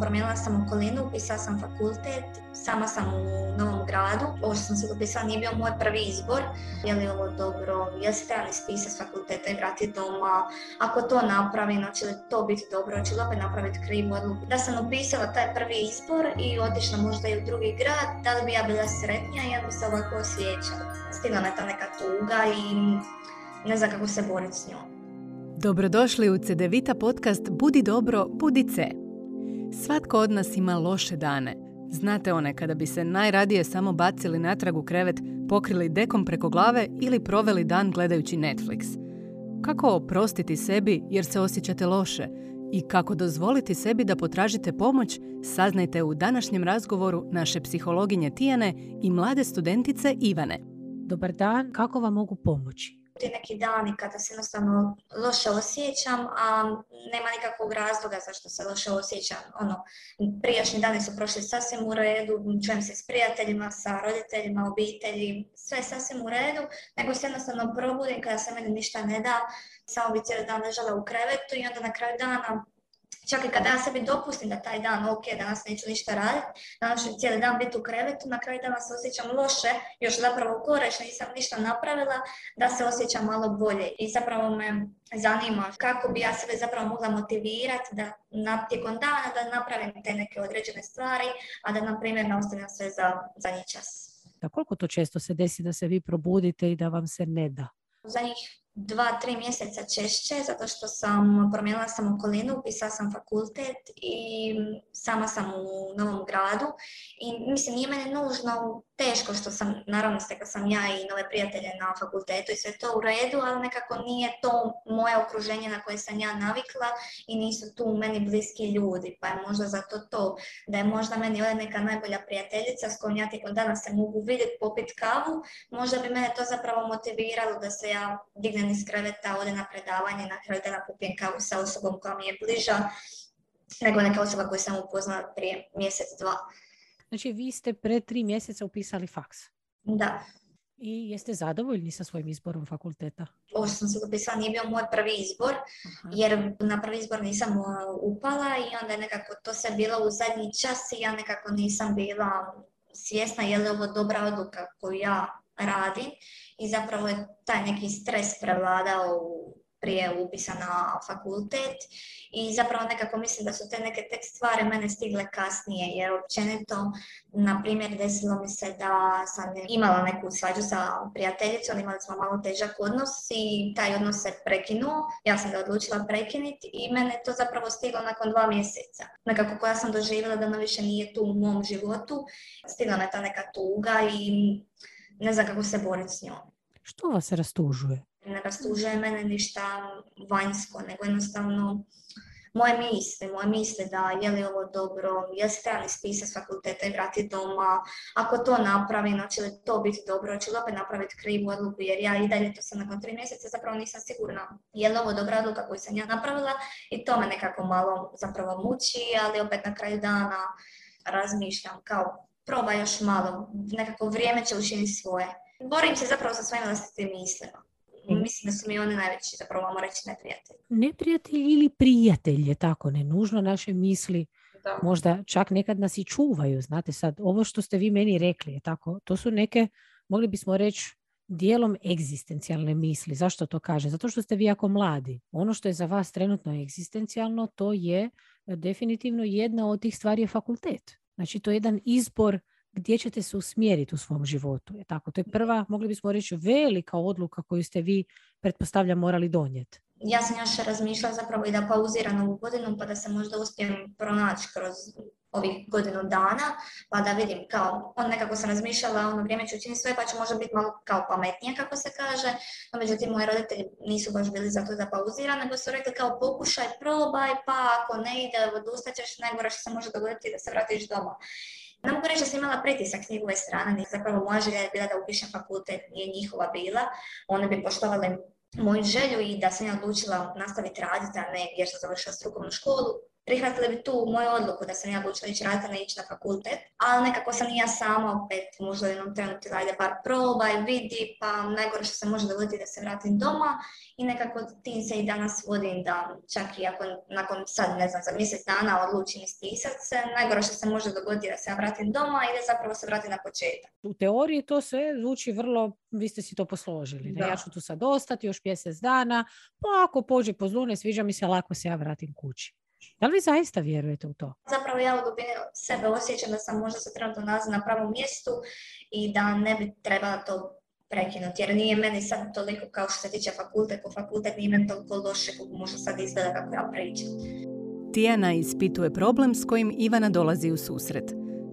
promijenila sam okolinu, upisala sam fakultet, sama sam u novom gradu. Ovo što sam se upisala nije bio moj prvi izbor. Je li ovo dobro, je se trebali ispisati s fakulteta i vratiti doma? Ako to napravim, će li to biti dobro, hoće li opet napraviti krivu odluku? Da sam upisala taj prvi izbor i otišla možda i u drugi grad, da li bi ja bila sretnija i ja bi se ovako osjećala. Stigla me ta neka tuga i ne znam kako se boriti s njom. Dobrodošli u CDVita podcast Budi dobro, budi. Svatko od nas ima loše dane. Znate one kada bi se najradije samo bacili natrag u krevet, pokrili dekom preko glave ili proveli dan gledajući Netflix. Kako oprostiti sebi jer se osjećate loše i kako dozvoliti sebi da potražite pomoć, saznajte u današnjem razgovoru naše psihologinje Tijane i mlade studentice Ivane. Dobar dan, kako vam mogu pomoći? Ti neki dani kada se jednostavno loše osjećam, a nema nikakvog razloga zašto se loše osjećam. Ono, prijašnji dani su prošli sasvim u redu, čujem se s prijateljima, sa roditeljima, obitelji, sve sasvim u redu, nego se jednostavno probudim kada se meni ništa ne da, samo bi cijeli dan ležala u krevetu i onda na kraju dana Čak i kada ja sebi dopustim da taj dan, ok, danas neću ništa raditi, danas ću cijeli dan biti u krevetu, na kraju dana se osjećam loše, još zapravo gore što nisam ništa napravila, da se osjećam malo bolje. I zapravo me zanima kako bi ja sebe zapravo mogla motivirati da na, tijekom dana da napravim te neke određene stvari, a da, na primjer, ne ostavljam sve za, za čas. Da koliko to često se desi da se vi probudite i da vam se ne da? Za njih dva, tri mjeseca češće, zato što sam promijenila sam okolinu, upisala sam fakultet i sama sam u novom gradu. I mislim, nije meni nužno teško što sam, naravno stekla sam ja i nove prijatelje na fakultetu i sve to u redu, ali nekako nije to moje okruženje na koje sam ja navikla i nisu tu meni bliski ljudi, pa je možda zato to da je možda meni ovdje neka najbolja prijateljica s kojom ja tijekom dana se mogu vidjeti, popit kavu, možda bi mene to zapravo motiviralo da se ja dignem iz kreveta, ode na predavanje, na kraju dana popijem kavu sa osobom koja mi je bliža, nego neka osoba koju sam upoznala prije mjesec, dva. Znači, vi ste pre tri mjeseca upisali faks. Da. I jeste zadovoljni sa svojim izborom fakulteta? Ovo što sam se upisala nije bio moj prvi izbor, jer na prvi izbor nisam uh, upala i onda je nekako to se bilo u zadnji čas i ja nekako nisam bila svjesna je li ovo dobra odluka koju ja radim i zapravo je taj neki stres prevladao prije upisa na fakultet i zapravo nekako mislim da su te neke tek stvari mene stigle kasnije jer općenito, na primjer, desilo mi se da sam imala neku svađu sa prijateljicom, imali smo malo težak odnos i taj odnos se prekinuo, ja sam ga odlučila prekinuti i mene to zapravo stiglo nakon dva mjeseca. Nekako koja sam doživjela da ona više nije tu u mom životu, stigla me ta neka tuga i ne znam kako se boriti s njom. Što vas rastužuje? ne rastužuje mene ništa vanjsko, nego jednostavno moje misli, moje misli da je li ovo dobro, je li se trebali ispisati s fakulteta i vratiti doma, ako to napravim, će li to biti dobro, će li opet napraviti krivu odluku, jer ja i dalje to sam nakon tri mjeseca zapravo nisam sigurna je li ovo dobra odluka koju sam ja napravila i to me nekako malo zapravo muči, ali opet na kraju dana razmišljam kao proba još malo, nekako vrijeme će učiniti svoje. Borim se zapravo sa svojim vlastitim mislima. Mislim da su mi oni najveći, zapravo vamo reći, neprijatelji. Neprijatelji ili prijatelji, tako, ne nužno naše misli. Možda čak nekad nas i čuvaju, znate sad, ovo što ste vi meni rekli, je tako, to su neke, mogli bismo reći, dijelom egzistencijalne misli. Zašto to kaže? Zato što ste vi jako mladi. Ono što je za vas trenutno egzistencijalno, to je definitivno jedna od tih stvari je fakultet. Znači, to je jedan izbor gdje ćete se usmjeriti u svom životu. Je tako? To je prva, mogli bismo reći, velika odluka koju ste vi, pretpostavljam, morali donijeti. Ja sam još razmišljala zapravo i da pauziram ovu godinu pa da se možda uspijem pronaći kroz ovih godinu dana, pa da vidim kao, on nekako sam razmišljala, ono vrijeme ću učiniti sve, pa će možda biti malo kao pametnije, kako se kaže, no međutim moji roditelji nisu baš bili za to da pauzira, nego su rekli kao pokušaj, probaj, pa ako ne ide, odustaćeš, najgore što se može dogoditi da se vratiš doma. Ne mogu reći da sam imala pritisak s njegove strane, zapravo moja želja je bila da upišem fakultet, nije njihova bila. One bi poštovali moju želju i da sam ja odlučila nastaviti raditi, a ne jer sam završila strukovnu školu. Prihvatili bi tu moju odluku da sam ja odlučila ići raditi, ne ići na fakultet, ali nekako sam i ja sama opet možda u jednom trenutku ajde bar probaj, vidi, pa najgore što se može dogoditi da se vratim doma i nekako tim se i danas vodim da čak i ako nakon sad ne znam za mjesec dana odlučim ispisat se, najgore što se može dogoditi da se ja vratim doma i da zapravo se vratim na početak. U teoriji to sve zvuči vrlo, vi ste si to posložili. Da. Ja ću tu sad ostati još mjesec dana, pa ako pođe po zlu, ne sviđa mi se, lako se ja vratim kući. Da li vi zaista vjerujete u to? Zapravo ja u dubini sebe osjećam da sam možda se trenutno nalazi na pravom mjestu i da ne bi trebala to prekinuti, jer nije meni sad toliko kao što se tiče fakultet, po fakultet nije meni toliko loše kako možda sad izgleda kako ja pričam. Tijana ispituje problem s kojim Ivana dolazi u susret.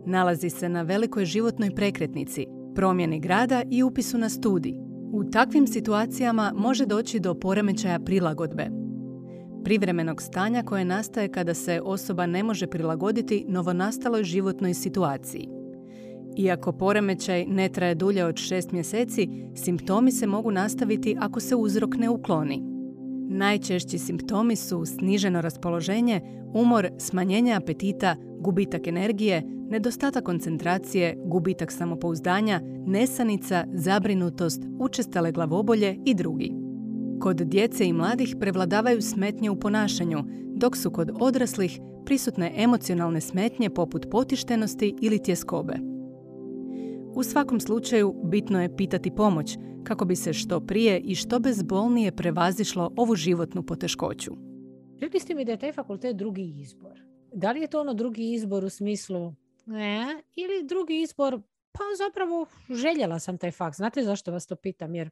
Nalazi se na velikoj životnoj prekretnici, promjeni grada i upisu na studij. U takvim situacijama može doći do poremećaja prilagodbe, privremenog stanja koje nastaje kada se osoba ne može prilagoditi novonastaloj životnoj situaciji. Iako poremećaj ne traje dulje od šest mjeseci, simptomi se mogu nastaviti ako se uzrok ne ukloni. Najčešći simptomi su sniženo raspoloženje, umor, smanjenje apetita, gubitak energije, nedostatak koncentracije, gubitak samopouzdanja, nesanica, zabrinutost, učestale glavobolje i drugi. Kod djece i mladih prevladavaju smetnje u ponašanju, dok su kod odraslih prisutne emocionalne smetnje poput potištenosti ili tjeskobe. U svakom slučaju bitno je pitati pomoć kako bi se što prije i što bezbolnije prevazišlo ovu životnu poteškoću. Rekli ste mi da je taj fakultet drugi izbor. Da li je to ono drugi izbor u smislu ne, ili drugi izbor pa zapravo željela sam taj fakt. Znate zašto vas to pitam? Jer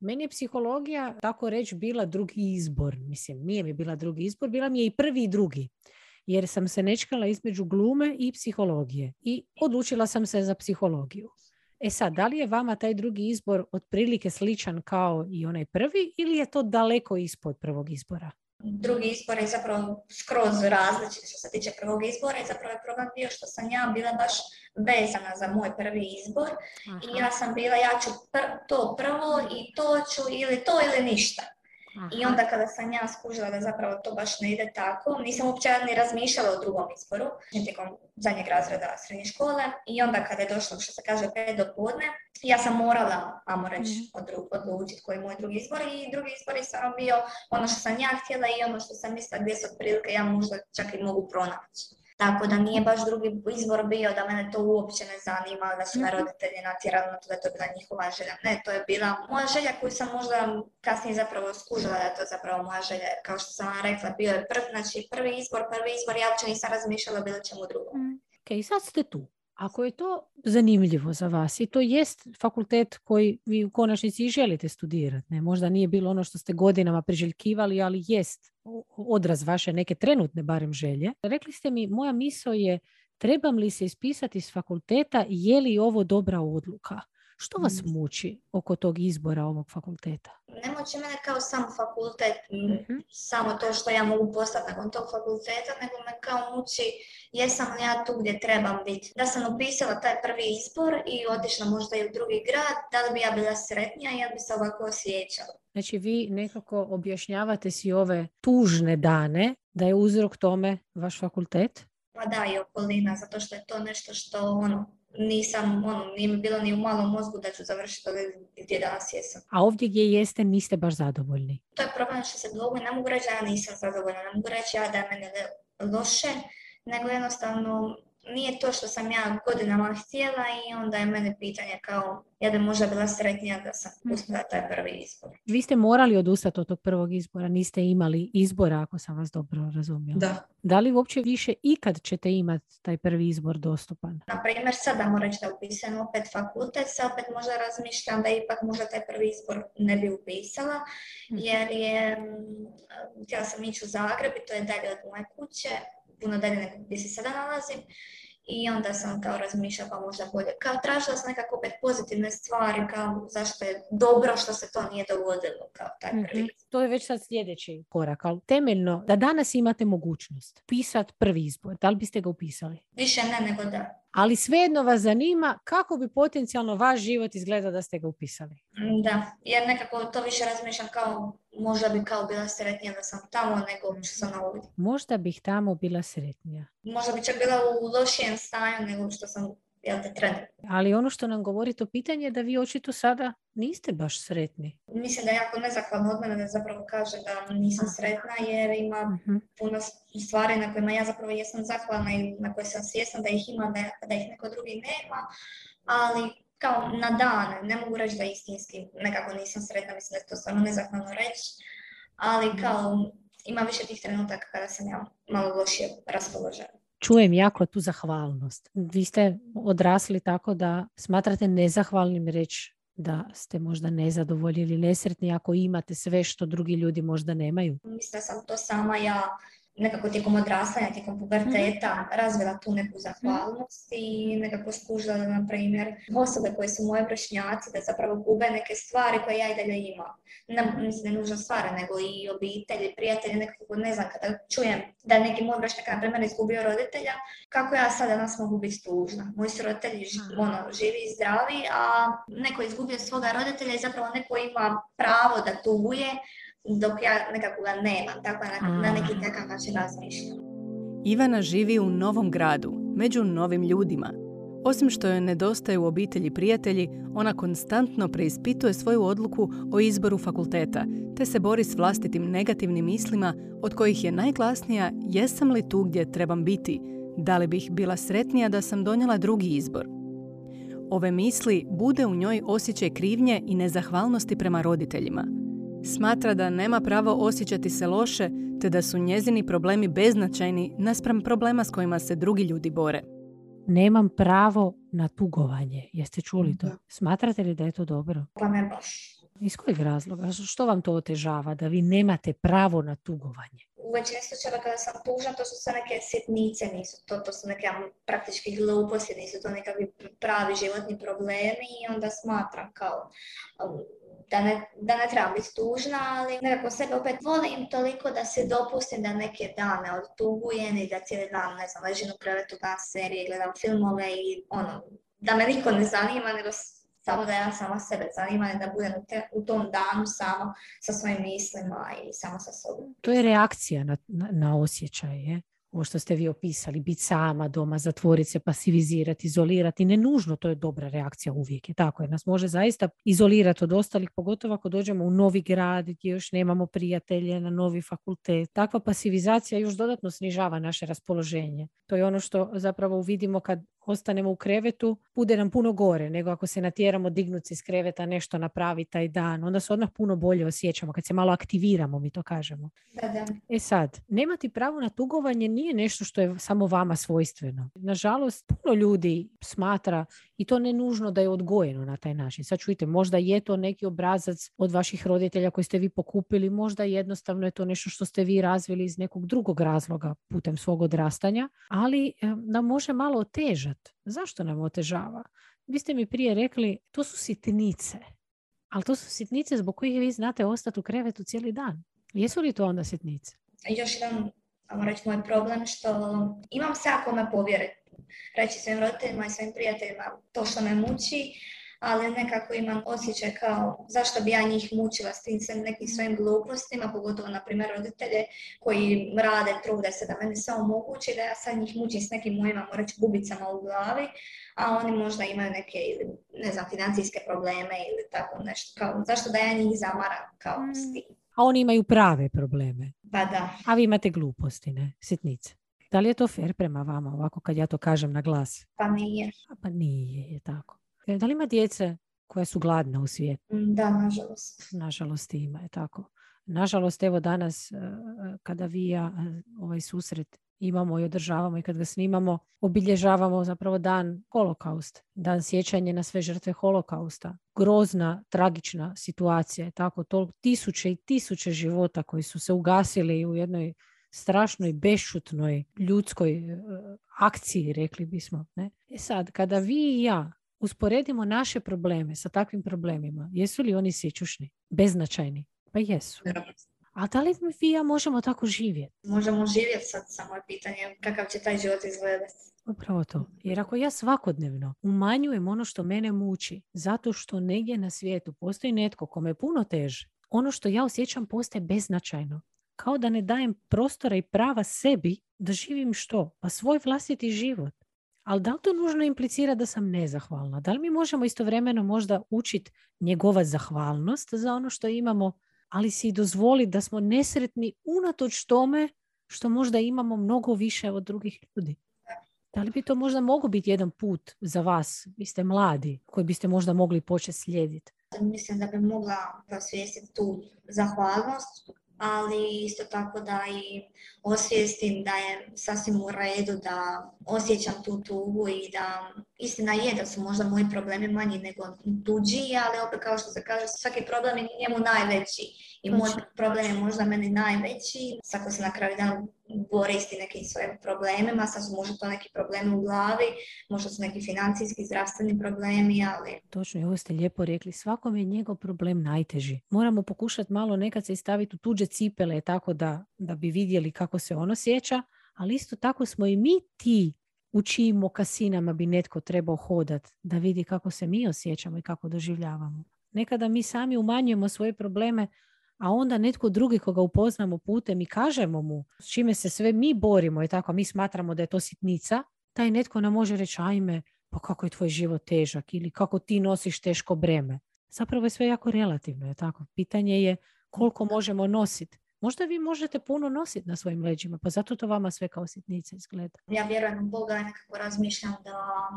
meni je psihologija, tako reći, bila drugi izbor. Mislim, nije mi bila drugi izbor, bila mi je i prvi i drugi. Jer sam se nečkala između glume i psihologije. I odlučila sam se za psihologiju. E sad, da li je vama taj drugi izbor otprilike sličan kao i onaj prvi ili je to daleko ispod prvog izbora? Drugi izbor je zapravo skroz različit što se tiče prvog izbora i zapravo je problem bio što sam ja bila baš vezana za moj prvi izbor i ja sam bila ja ću to prvo i to ću ili to ili ništa. I onda kada sam ja skužila da zapravo to baš ne ide tako, nisam uopće ni razmišljala o drugom izboru, tijekom zadnjeg razreda srednje škole. I onda kada je došlo, što se kaže, pet do podne, ja sam morala, ajmo reći, mm odlučiti koji je moj drugi izbor. I drugi izbor je samo bio ono što sam ja htjela i ono što sam mislila gdje se otprilike ja možda čak i mogu pronaći. Tako da nije baš drugi izbor bio da mene to uopće ne zanima, da su me mhm. roditelji natjerali na to da je to bila njihova želja. Ne, to je bila moja želja koju sam možda kasnije zapravo skužila da je to zapravo moja želja. Kao što sam vam rekla, bio je prv, znači prvi izbor, prvi izbor, ja uopće nisam razmišljala o bilo čemu drugom. Mm. Ok, sad ste tu. Ako je to zanimljivo za vas i to jest fakultet koji vi u konačnici i želite studirati, ne? možda nije bilo ono što ste godinama priželjkivali, ali jest odraz vaše neke trenutne barem želje. Rekli ste mi, moja misao je trebam li se ispisati iz fakulteta, je li ovo dobra odluka? Što vas mm. muči oko tog izbora ovog fakulteta? Ne muči mene kao sam fakultet, mm samo to što ja mogu postati nakon tog fakulteta, nego me kao muči jesam li ja tu gdje trebam biti. Da sam upisala taj prvi izbor i otišla možda i u drugi grad, da li bi ja bila sretnija i ja bi se ovako osjećala. Znači vi nekako objašnjavate si ove tužne dane da je uzrok tome vaš fakultet? Pa da, i okolina, zato što je to nešto što ono, nisam, ono, nije mi bilo ni u malom mozgu da ću završiti ovdje gdje danas jesam. A ovdje gdje jeste niste baš zadovoljni? To je problem što se blogu ne mogu reći da ja nisam zadovoljna, ne mogu reći ja da je mene loše, nego jednostavno nije to što sam ja godinama htjela i onda je mene pitanje kao ja bi možda bila sretnija da sam mhm. uspjela taj prvi izbor. Vi ste morali odustati od tog prvog izbora, niste imali izbora ako sam vas dobro razumjela. Da. Da li uopće više ikad ćete imati taj prvi izbor dostupan? Na primjer, sada moram da upisam opet fakultet, sad opet možda razmišljam da ipak možda taj prvi izbor ne bi upisala, mhm. jer je, htjela sam ići u Zagreb i to je dalje od moje kuće, puno dalje nego gdje se sada nalazim. I onda sam kao razmišljala pa možda bolje. Kao tražila sam nekako opet pozitivne stvari, kao zašto je dobro što se to nije dogodilo kao taj prvi. mm To je već sad sljedeći korak, ali temeljno da danas imate mogućnost pisati prvi izbor, da li biste ga upisali? Više ne nego da. Ali svejedno vas zanima kako bi potencijalno vaš život izgledao da ste ga upisali. Da, jer nekako to više razmišljam kao možda bi kao bila sretnija da sam tamo nego što sam ovdje. Možda bih tamo bila sretnija. Možda bi čak bila u lošijem stanju nego što sam jel te, Ali ono što nam govori to pitanje je da vi očito sada niste baš sretni. Mislim da je jako nezahvalno od mene da zapravo kaže da nisam sretna jer ima mhm. puno stvari na kojima ja zapravo jesam zahvalna i na koje sam svjesna da ih ima, da, da ih neko drugi nema, ali kao na dane, ne mogu reći da istinski nekako nisam sretna, mislim da je to stvarno nezahvalno reći, ali mhm. kao ima više tih trenutaka kada sam ja malo lošije raspoložena čujem jako tu zahvalnost. Vi ste odrasli tako da smatrate nezahvalnim reći da ste možda nezadovoljni ili nesretni ako imate sve što drugi ljudi možda nemaju? Mislim da sam to sama ja nekako tijekom odrastanja, tijekom puberteta mm razvila tu neku zahvalnost i nekako skužila da, na primjer, osobe koje su moje vršnjaci, da zapravo gube neke stvari koje ja i dalje imam. Ne, mislim ne nužno stvari, nego i obitelji, prijatelji, nekako ne znam, kada čujem da neki moj vršnjak, na primjer, izgubio roditelja, kako ja sada danas mogu biti tužna. Moji su roditelji ono, živi i zdravi, a neko izgubio svoga roditelja i zapravo neko ima pravo da tuguje, dok ja nekako ga nemam, tako na, na neki takav način razmišljam. Ivana živi u novom gradu, među novim ljudima. Osim što joj nedostaje u obitelji prijatelji, ona konstantno preispituje svoju odluku o izboru fakulteta, te se bori s vlastitim negativnim mislima, od kojih je najglasnija jesam li tu gdje trebam biti, da li bih bila sretnija da sam donijela drugi izbor. Ove misli bude u njoj osjećaj krivnje i nezahvalnosti prema roditeljima – Smatra da nema pravo osjećati se loše, te da su njezini problemi beznačajni naspram problema s kojima se drugi ljudi bore. Nemam pravo na tugovanje. Jeste čuli to? Smatrate li da je to dobro? Pa ne baš. Iz kojeg razloga? Što vam to otežava? Da vi nemate pravo na tugovanje? U većini slučajeva kada sam tužna, to su sve neke sitnice, nisu to, to su neke praktički gluposti, nisu to nekakvi pravi životni problemi i onda smatram kao da ne, da ne trebam biti tužna, ali nekako sebe opet volim toliko da se dopustim da neke dane odtugujem i da cijeli dan, ne znam, ležim u krevetu, gledam serije, gledam filmove i ono, da me niko ne zanima, nego samo da ja sama sebe zanima da budem u, te, u tom danu samo sa svojim mislima i samo sa sobom. To je reakcija na, na, na osjećaj, je? ovo što ste vi opisali, biti sama doma, zatvoriti se, pasivizirati, izolirati, ne nužno to je dobra reakcija uvijek. Je tako, jer nas može zaista izolirati od ostalih, pogotovo ako dođemo u novi grad gdje još nemamo prijatelje na novi fakultet. Takva pasivizacija još dodatno snižava naše raspoloženje. To je ono što zapravo vidimo kad ostanemo u krevetu, bude nam puno gore nego ako se natjeramo dignuti iz kreveta, nešto napraviti taj dan. Onda se odmah puno bolje osjećamo kad se malo aktiviramo, mi to kažemo. Da, da. E sad, nemati pravo na tugovanje nije nešto što je samo vama svojstveno. Nažalost, puno ljudi smatra i to ne nužno da je odgojeno na taj način. Sad čujte, možda je to neki obrazac od vaših roditelja koji ste vi pokupili, možda jednostavno je to nešto što ste vi razvili iz nekog drugog razloga putem svog odrastanja, ali nam može malo otežati. Zašto nam otežava? Vi ste mi prije rekli, to su sitnice. Ali to su sitnice zbog kojih vi znate ostati u krevetu cijeli dan. Jesu li to onda sitnice? Još jedan, reći, moj problem što imam se ako me povjeriti reći svojim roditeljima i svojim prijateljima to što me muči, ali nekako imam osjećaj kao zašto bi ja njih mučila s tim nekim svojim glupostima, pogotovo na primjer roditelje koji rade, trude se da meni sve omogući, da ja sad njih mučim s nekim mojima, reći, bubicama u glavi, a oni možda imaju neke, ne znam, financijske probleme ili tako nešto. Kao, zašto da ja njih zamaram kao s mm. tim? A oni imaju prave probleme. Pa da. A vi imate gluposti, ne? Sitnice. Da li je to fair prema vama ovako kad ja to kažem na glas? Pa nije. pa nije, je tako. E, da li ima djece koja su gladne u svijetu? Mm, da, nažalost. Nažalost ima, je tako. Nažalost, evo danas e, kada vi ja e, ovaj susret imamo i održavamo i kad ga snimamo, obilježavamo zapravo dan holokaust, dan sjećanja na sve žrtve holokausta. Grozna, tragična situacija je tako, to tisuće i tisuće života koji su se ugasili u jednoj strašnoj, bešutnoj ljudskoj e, akciji, rekli bismo. Ne? E sad, kada vi i ja usporedimo naše probleme sa takvim problemima, jesu li oni sičušni, beznačajni? Pa jesu. A da li mi vi ja možemo tako živjeti? Možemo živjeti sad, samo je pitanje kakav će taj život izgledati. Upravo to. Jer ako ja svakodnevno umanjujem ono što mene muči, zato što negdje na svijetu postoji netko kome je puno teže, ono što ja osjećam postaje beznačajno. Kao da ne dajem prostora i prava sebi da živim što? Pa svoj vlastiti život. Ali da li to nužno implicira da sam nezahvalna? Da li mi možemo istovremeno možda učiti njegova zahvalnost za ono što imamo, ali si i dozvoliti da smo nesretni unatoč tome što možda imamo mnogo više od drugih ljudi? Da li bi to možda mogao biti jedan put za vas, vi ste mladi, koji biste možda mogli početi slijediti? Mislim da bi mogla prosvijestiti tu zahvalnost ali isto tako da i osvijestim da je sasvim u redu da osjećam tu tugu i da istina je da su možda moji problemi manji nego tuđi, ali opet kao što se kaže svaki problem je njemu najveći i moj problem je možda meni najveći. Svako se na kraju dana bori isti nekim svojim problemima, sad su možda to neki problemi u glavi, možda su neki financijski, zdravstveni problemi, ali... Točno, ovo ste lijepo rekli, svakom je njegov problem najteži. Moramo pokušati malo nekad se staviti u tuđe cipele tako da, da bi vidjeli kako se ono sjeća, ali isto tako smo i mi ti u čijim mokasinama bi netko trebao hodat da vidi kako se mi osjećamo i kako doživljavamo. Nekada mi sami umanjujemo svoje probleme a onda netko drugi koga upoznamo putem i kažemo mu s čime se sve mi borimo i tako, mi smatramo da je to sitnica, taj netko nam može reći ajme, pa kako je tvoj život težak ili kako ti nosiš teško breme. Zapravo je sve jako relativno, je tako? Pitanje je koliko možemo nositi. Možda vi možete puno nositi na svojim leđima, pa zato to vama sve kao sitnica izgleda. Ja vjerujem u Boga nekako razmišljam da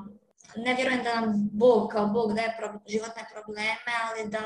ne vjerujem da nam Bog kao Bog daje životne probleme, ali da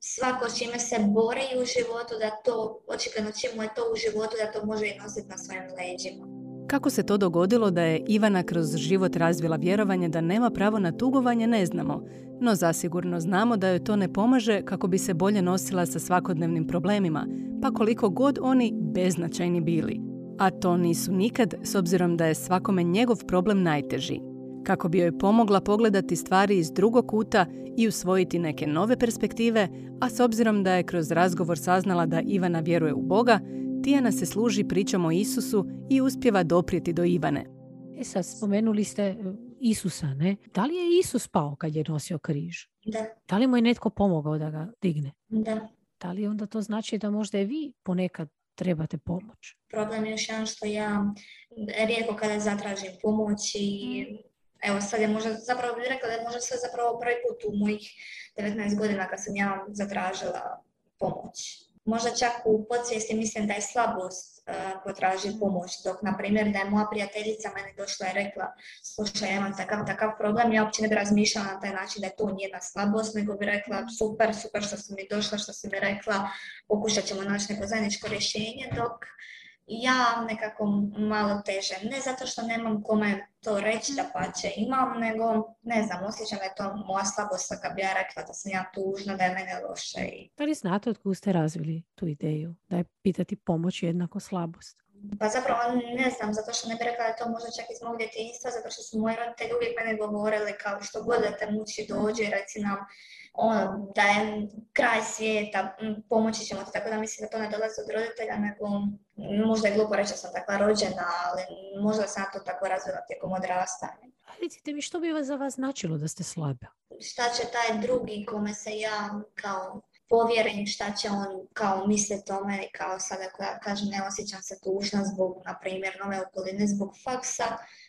svako s čime se bori u životu, da to, očigledno čemu je to u životu, da to može i nositi na svojim leđima. Kako se to dogodilo da je Ivana kroz život razvila vjerovanje da nema pravo na tugovanje ne znamo, no zasigurno znamo da joj to ne pomaže kako bi se bolje nosila sa svakodnevnim problemima, pa koliko god oni beznačajni bili. A to nisu nikad, s obzirom da je svakome njegov problem najteži kako bi joj pomogla pogledati stvari iz drugog kuta i usvojiti neke nove perspektive, a s obzirom da je kroz razgovor saznala da Ivana vjeruje u Boga, Tijana se služi pričom o Isusu i uspjeva doprijeti do Ivane. E sad, spomenuli ste e, Isusa, ne? Da li je Isus pao kad je nosio križ? Da. Da li mu je netko pomogao da ga digne? Da. Da li onda to znači da možda i vi ponekad trebate pomoć? Problem je još jedan što ja rijetko kada zatražim pomoć i mm evo sad je možda, zapravo bih rekla da je možda sve zapravo prvi put u mojih 19 godina kad sam ja zatražila pomoć. Možda čak u podsvijesti mislim da je slabost uh, potraži pomoć, dok na primjer da je moja prijateljica meni došla i rekla slušaj, ja imam takav, takav problem, ja uopće ne bi razmišljala na taj način da je to njena slabost, nego bi rekla super, super što si mi došla, što si mi rekla, pokušat ćemo naći neko zajedničko rješenje, dok ja nekako malo teže. Ne zato što nemam kome to reći da pače imam, nego ne znam, osjećam da je to moja slabost kad bi ja rekla da sam ja tužna, da je mene loše. I... Da li znate od ste razvili tu ideju? Da je pitati pomoć jednako slabost? Pa zapravo ne znam, zato što ne bih rekla da to možda čak iz mog djetinjstva, zato što su moji roditelji uvijek mene govorili kao što god da te muči dođe, reci nam ono, da je kraj svijeta, pomoći ćemo ti, tako da mislim da to ne dolazi od roditelja, nego možda je glupo reći da sam takva rođena, ali možda sam to tako razvila tijekom odrastanja. Recite mi, što bi vas za vas značilo da ste slabe? Šta će taj drugi kome se ja kao povjerim šta će on kao misliti o meni, kao sada ako ja kažem ne osjećam se tužna zbog, na primjer, nove okoline, zbog faksa,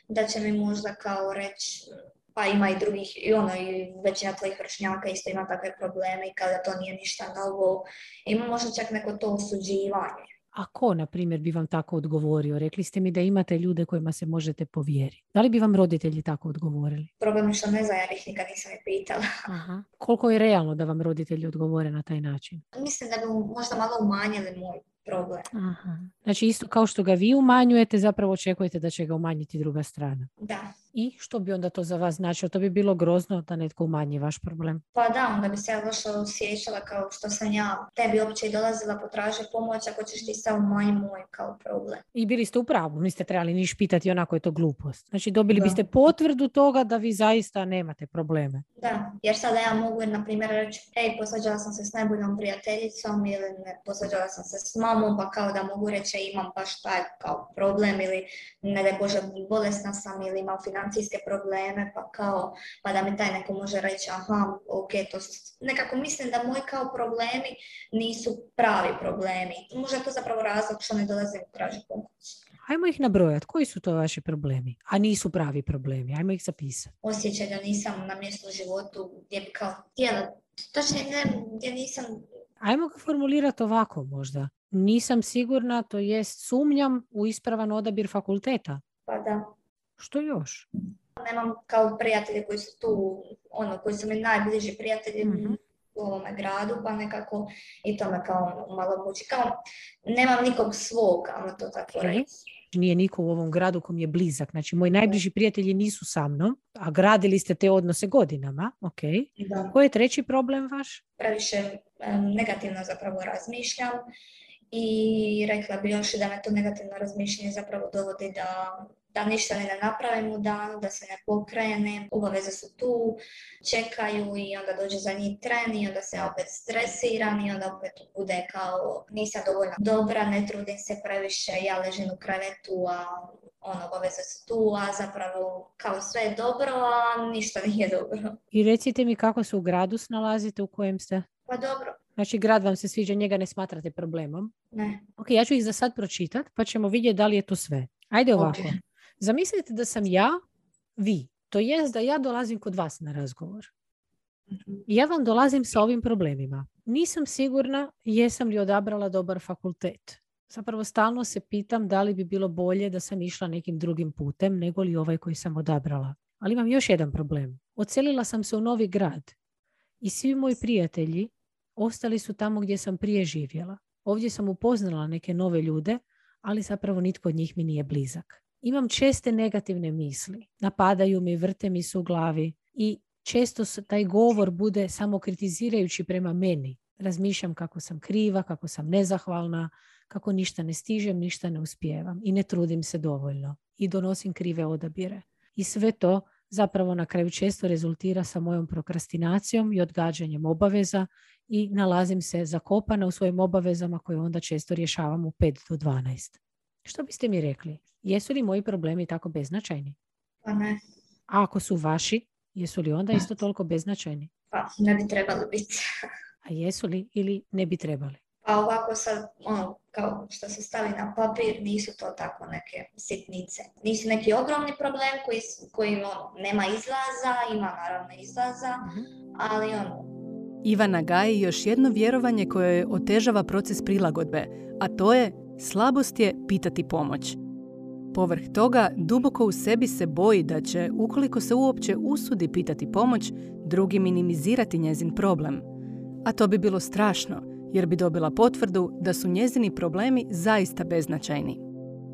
da će mi možda kao reći pa ima i drugih, i ono, i većina tvojih vršnjaka isto ima takve probleme i kada to nije ništa novo. Ima možda čak neko to osuđivanje. A ko, na primjer, bi vam tako odgovorio? Rekli ste mi da imate ljude kojima se možete povjeriti. Da li bi vam roditelji tako odgovorili? Problem je što ne znam, ja ih nikad nisam je pitala. Aha. Koliko je realno da vam roditelji odgovore na taj način? Mislim da bi možda malo umanjili moj problem. Aha. Znači isto kao što ga vi umanjujete, zapravo očekujete da će ga umanjiti druga strana. Da. I što bi onda to za vas značilo? To bi bilo grozno da netko umanji vaš problem. Pa da, onda bi se ja loše osjećala kao što sam ja tebi uopće i dolazila potražiti pomoć ako ćeš ti samo umanji moj kao problem. I bili ste u pravu, niste trebali niš pitati onako je to glupost. Znači dobili biste potvrdu toga da vi zaista nemate probleme. Da, jer sada ja mogu na primjer reći, ej, posvađala sam se s najboljom prijateljicom ili ne, posvađala sam se s mamom, pa kao da mogu reći imam baš taj kao problem ili ne da Bože bolesna sam ili imam financijske probleme, pa kao, pa da mi taj neko može reći, aha, ok, to nekako mislim da moji kao problemi nisu pravi problemi. Možda je to zapravo razlog što ne dolazim tražiti pomoć. Ajmo ih nabrojati. Koji su to vaši problemi? A nisu pravi problemi. Ajmo ih zapisati. Osjećaj da nisam na mjestu u životu gdje bi kao htjela. Točnije ne, gdje nisam... Ajmo ga formulirati ovako možda. Nisam sigurna, to jest sumnjam u ispravan odabir fakulteta. Pa da. Što još? Nemam kao prijatelji koji su tu, ono, koji su mi najbliži prijatelji mm u ovome gradu, pa nekako i to me kao malo muči. Kao, nemam nikog svog, ali to tako reći. Nije niko u ovom gradu kom je blizak. Znači, moji najbliži prijatelji nisu sa mnom, a gradili ste te odnose godinama. Ok. Da. Koji je treći problem vaš? Previše negativno zapravo razmišljam i rekla bi još da me to negativno razmišljanje zapravo dovodi da da ništa ne napravim u danu, da se ne pokrene, obaveze su tu, čekaju i onda dođe za njih tren i onda se opet stresiram i onda opet bude kao nisam dovoljno dobra, ne trudim se previše, ja ležim u krevetu, a ono, obaveze su tu, a zapravo kao sve je dobro, a ništa nije dobro. I recite mi kako se u gradu snalazite u kojem ste? Pa dobro. Znači grad vam se sviđa, njega ne smatrate problemom? Ne. Ok, ja ću ih za sad pročitati pa ćemo vidjeti da li je to sve. Ajde ovako. Zamislite da sam ja, vi. To jest da ja dolazim kod vas na razgovor. Ja vam dolazim sa ovim problemima. Nisam sigurna jesam li odabrala dobar fakultet. Zapravo stalno se pitam da li bi bilo bolje da sam išla nekim drugim putem nego li ovaj koji sam odabrala. Ali imam još jedan problem. Ocelila sam se u novi grad i svi moji prijatelji ostali su tamo gdje sam prije živjela. Ovdje sam upoznala neke nove ljude, ali zapravo nitko od njih mi nije blizak. Imam česte negativne misli. Napadaju mi, vrte mi se u glavi i često taj govor bude samo kritizirajući prema meni. Razmišljam kako sam kriva, kako sam nezahvalna, kako ništa ne stižem, ništa ne uspijevam i ne trudim se dovoljno i donosim krive odabire. I sve to zapravo na kraju često rezultira sa mojom prokrastinacijom i odgađanjem obaveza i nalazim se zakopana u svojim obavezama koje onda često rješavam u 5 do 12. Što biste mi rekli? Jesu li moji problemi tako beznačajni? Pa ne. A ako su vaši, jesu li onda isto toliko beznačajni? Pa ne bi trebali biti. A jesu li ili ne bi trebali? Pa ovako sad, ono, kao što se stavi na papir, nisu to tako neke sitnice. Nisu neki ogromni problem koji, koji ono, nema izlaza, ima naravno izlaza, mhm. ali ono... Ivana gaji još jedno vjerovanje koje otežava proces prilagodbe, a to je slabost je pitati pomoć. Povrh toga, duboko u sebi se boji da će, ukoliko se uopće usudi pitati pomoć, drugi minimizirati njezin problem. A to bi bilo strašno, jer bi dobila potvrdu da su njezini problemi zaista beznačajni.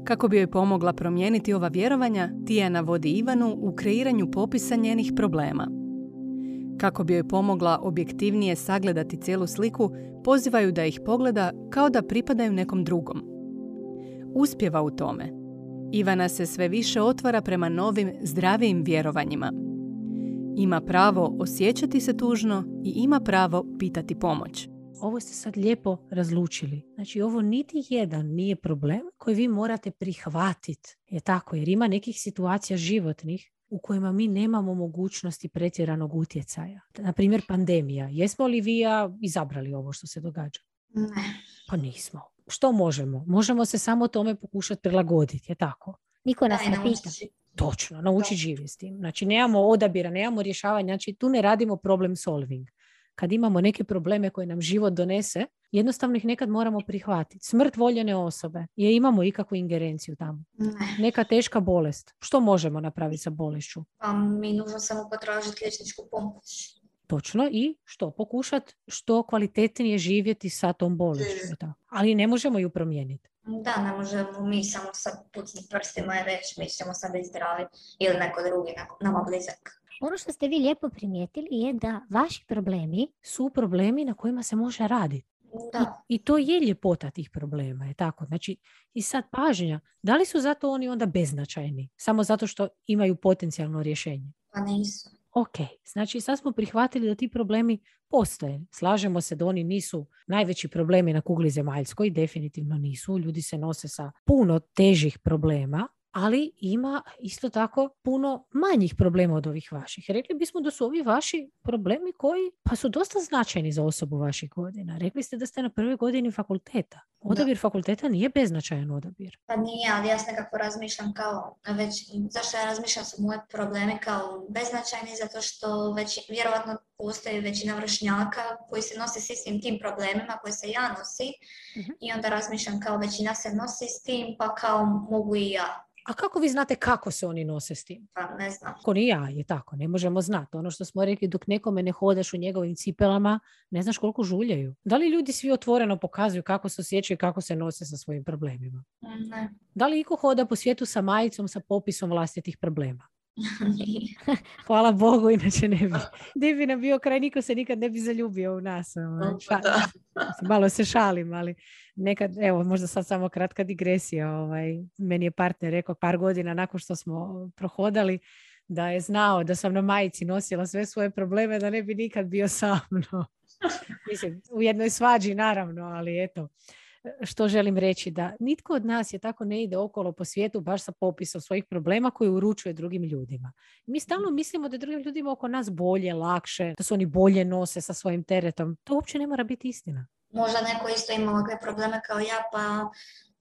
Kako bi joj pomogla promijeniti ova vjerovanja, Tijana vodi Ivanu u kreiranju popisa njenih problema. Kako bi joj pomogla objektivnije sagledati cijelu sliku, pozivaju da ih pogleda kao da pripadaju nekom drugom. Uspjeva u tome. Ivana se sve više otvara prema novim, zdravijim vjerovanjima. Ima pravo osjećati se tužno i ima pravo pitati pomoć ovo ste sad lijepo razlučili. Znači ovo niti jedan nije problem koji vi morate prihvatiti. Je tako, jer ima nekih situacija životnih u kojima mi nemamo mogućnosti pretjeranog utjecaja. Na primjer pandemija. Jesmo li vi ja izabrali ovo što se događa? Ne. Pa nismo. Što možemo? Možemo se samo tome pokušati prilagoditi, je tako? Niko nas ne pita. Točno, nauči živjeti s tim. Znači, nemamo odabira, nemamo rješavanja. Znači, tu ne radimo problem solving kad imamo neke probleme koje nam život donese, jednostavno ih nekad moramo prihvatiti. Smrt voljene osobe, je imamo ikakvu ingerenciju tamo. Neka teška bolest. Što možemo napraviti sa bolešću? Pa mi nužno samo potražiti liječničku pomoć. Točno i što? Pokušati što kvalitetnije živjeti sa tom bolešću. Ali ne možemo ju promijeniti. Da, ne možemo mi samo sa pucnim prstima i reći mi ćemo sad biti zdravi ili neko drugi nama blizak. Ono što ste vi lijepo primijetili je da vaši problemi su problemi na kojima se može raditi. Da. I, I, to je ljepota tih problema, je tako? Znači, i sad pažnja, da li su zato oni onda beznačajni? Samo zato što imaju potencijalno rješenje? Pa nisu. Ok, znači sad smo prihvatili da ti problemi postoje. Slažemo se da oni nisu najveći problemi na kugli zemaljskoj, definitivno nisu. Ljudi se nose sa puno težih problema, ali ima isto tako puno manjih problema od ovih vaših. Rekli bismo da su ovi vaši problemi koji pa su dosta značajni za osobu vaših godina. Rekli ste da ste na prvoj godini fakulteta. Odabir fakulteta nije beznačajan odabir. Pa nije, ali ja se nekako razmišljam kao, već, zašto ja razmišljam su moje problemi kao beznačajni, zato što već vjerovatno postoji većina vršnjaka koji se nose s istim tim problemima koji se ja nosi mhm. i onda razmišljam kao većina se nosi s tim, pa kao mogu i ja. A kako vi znate kako se oni nose s tim? Pa ne znam. Ko ni ja je tako, ne možemo znati. Ono što smo rekli, dok nekome ne hodaš u njegovim cipelama, ne znaš koliko žuljaju. Da li ljudi svi otvoreno pokazuju kako se osjećaju i kako se nose sa svojim problemima? Ne. Da li iko hoda po svijetu sa majicom, sa popisom vlastitih problema? Hvala Bogu, inače ne bi. Gdje bi nam bio kraj, niko se nikad ne bi zaljubio u nas. Ovaj, malo se šalim, ali nekad, evo, možda sad samo kratka digresija. Ovaj, meni je partner rekao par godina nakon što smo prohodali da je znao da sam na majici nosila sve svoje probleme, da ne bi nikad bio sa mnom. Mislim, u jednoj svađi naravno, ali eto što želim reći, da nitko od nas je tako ne ide okolo po svijetu baš sa popisom svojih problema koji uručuje drugim ljudima. Mi stalno mislimo da drugim ljudima oko nas bolje, lakše, da su oni bolje nose sa svojim teretom. To uopće ne mora biti istina. Možda neko isto ima ovakve probleme kao ja, pa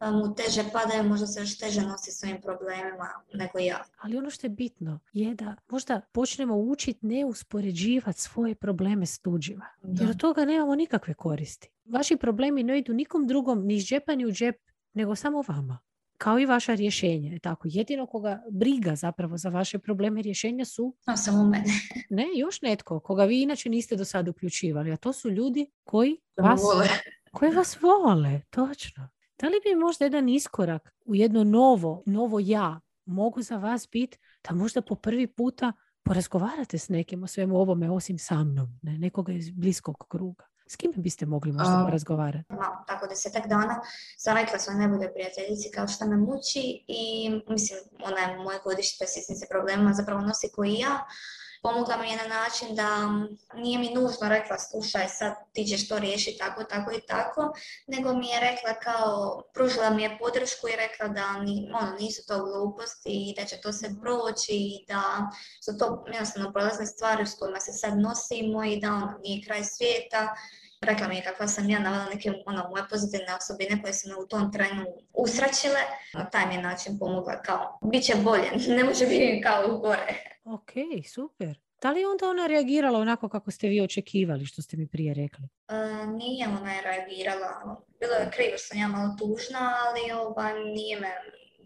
mu teže padaju, možda se još teže nosi svojim problemima nego ja. Ali ono što je bitno je da možda počnemo učiti ne uspoređivati svoje probleme s tuđima. Jer od toga nemamo nikakve koristi. Vaši problemi ne idu nikom drugom, ni iz džepa ni u džep, nego samo vama. Kao i vaša rješenja. Tako, jedino koga briga zapravo za vaše probleme rješenja su... A samo mene. ne, još netko koga vi inače niste do sada uključivali. A to su ljudi koji vas, vole. koji vas vole. Točno. Da li bi možda jedan iskorak u jedno novo, novo ja mogu za vas biti da možda po prvi puta porazgovarate s nekim o svemu ovome osim sa mnom, ne? nekoga iz bliskog kruga? S kim biste mogli možda porazgovarati? Malo, tako desetak dana sam rekla svoj najbolje prijateljici kao što me muči i mislim, ona je moje godište se problema zapravo nosi koji ja pomogla mi je na način da nije mi nužno rekla slušaj sad ti ćeš to riješiti tako, tako i tako, nego mi je rekla kao, pružila mi je podršku i rekla da ni, ono, nisu to gluposti i da će to se proći i da su to jednostavno prolazne stvari s kojima se sad nosimo i da ono nije kraj svijeta. Rekla mi je kakva sam ja navela neke ono, moje pozitivne osobine koje su me u tom trenu usračile. Na taj mi je način pomogla kao, bit će bolje, ne može biti kao gore. Ok, super. Da li onda ona reagirala onako kako ste vi očekivali, što ste mi prije rekli? E, nije ona je reagirala. Bilo je krivo što sam ja malo tužna, ali ovaj, nije me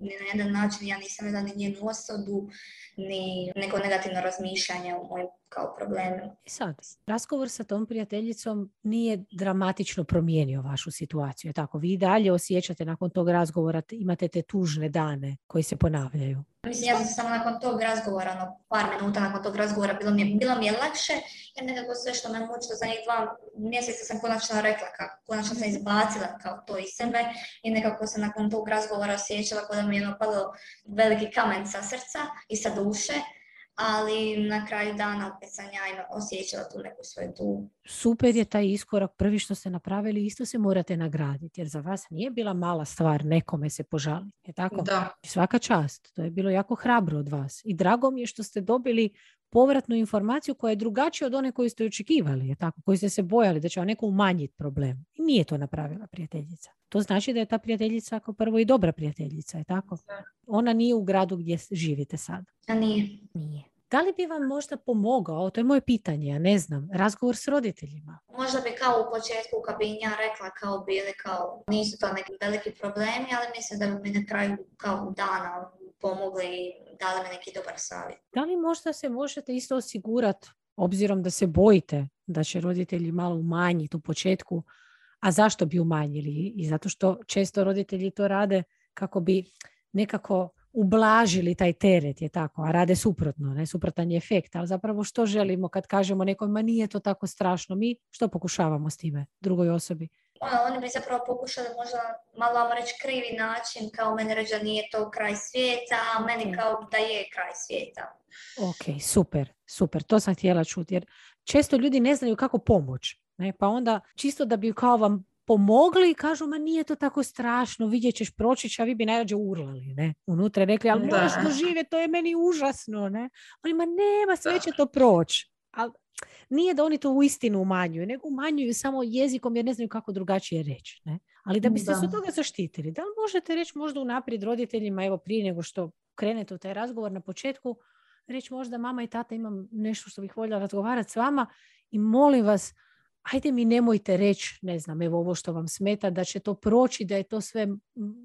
ni na jedan način, ja nisam vedala ni njenu osudu, ni neko negativno razmišljanje o mojim kao problemu. I e sad, razgovor sa tom prijateljicom nije dramatično promijenio vašu situaciju. Tako, vi dalje osjećate nakon tog razgovora, imate te tužne dane koji se ponavljaju. Mislim, ja sam samo nakon tog razgovora, ono, par minuta nakon tog razgovora, bilo mi je, bilo mi je lakše, jer nekako sve što me mučilo za njih dva mjeseca sam konačno rekla, kako, konačno sam izbacila kao to iz sebe i nekako se nakon tog razgovora osjećala kao da mi je napalo veliki kamen sa srca i sa duše ali na kraju dana opet sam ja osjećala tu neku svoju tu. Super je taj iskorak, prvi što ste napravili, isto se morate nagraditi, jer za vas nije bila mala stvar nekome se požaliti. Je tako? Da. Svaka čast, to je bilo jako hrabro od vas. I drago mi je što ste dobili povratnu informaciju koja je drugačija od one koju ste očekivali, je tako, koji ste se bojali da će vam neko umanjiti problem. I nije to napravila prijateljica. To znači da je ta prijateljica kao prvo i dobra prijateljica, je tako? Ona nije u gradu gdje živite sad. A nije. Nije. Da li bi vam možda pomogao, to je moje pitanje, ja ne znam, razgovor s roditeljima? Možda bi kao u početku kad bi ja rekla kao bili kao nisu to neki veliki problemi, ali mislim da bi mi na kraju kao dana pomogli i dali mi neki dobar savjet. Da li možda se možete isto osigurati obzirom da se bojite da će roditelji malo umanjiti u početku, a zašto bi umanjili? I zato što često roditelji to rade kako bi nekako ublažili taj teret, je tako, a rade suprotno, ne, suprotan je efekt, ali zapravo što želimo kad kažemo nekom, ma nije to tako strašno, mi što pokušavamo s time drugoj osobi? Ono, oni bi zapravo pokušali možda malo vam reći krivi način, kao meni reći da nije to kraj svijeta, a meni kao da je kraj svijeta. Ok, super, super, to sam htjela čuti, jer često ljudi ne znaju kako pomoć. Ne? Pa onda čisto da bi kao vam pomogli i kažu, ma nije to tako strašno, vidjet ćeš proći, a vi bi najrađe urlali, ne? Unutra rekli, ali moraš doživjeti, to je meni užasno, ne? Oni, ma nema, sve će to proći. Ali nije da oni to u istinu umanjuju, nego umanjuju samo jezikom jer ne znaju kako drugačije reći. Ne? Ali da biste se od toga zaštitili, da li možete reći možda unaprijed roditeljima, evo prije nego što krenete u taj razgovor na početku, reći možda mama i tata imam nešto što bih voljela razgovarati s vama i molim vas, ajde mi nemojte reći, ne znam, evo ovo što vam smeta, da će to proći, da je to sve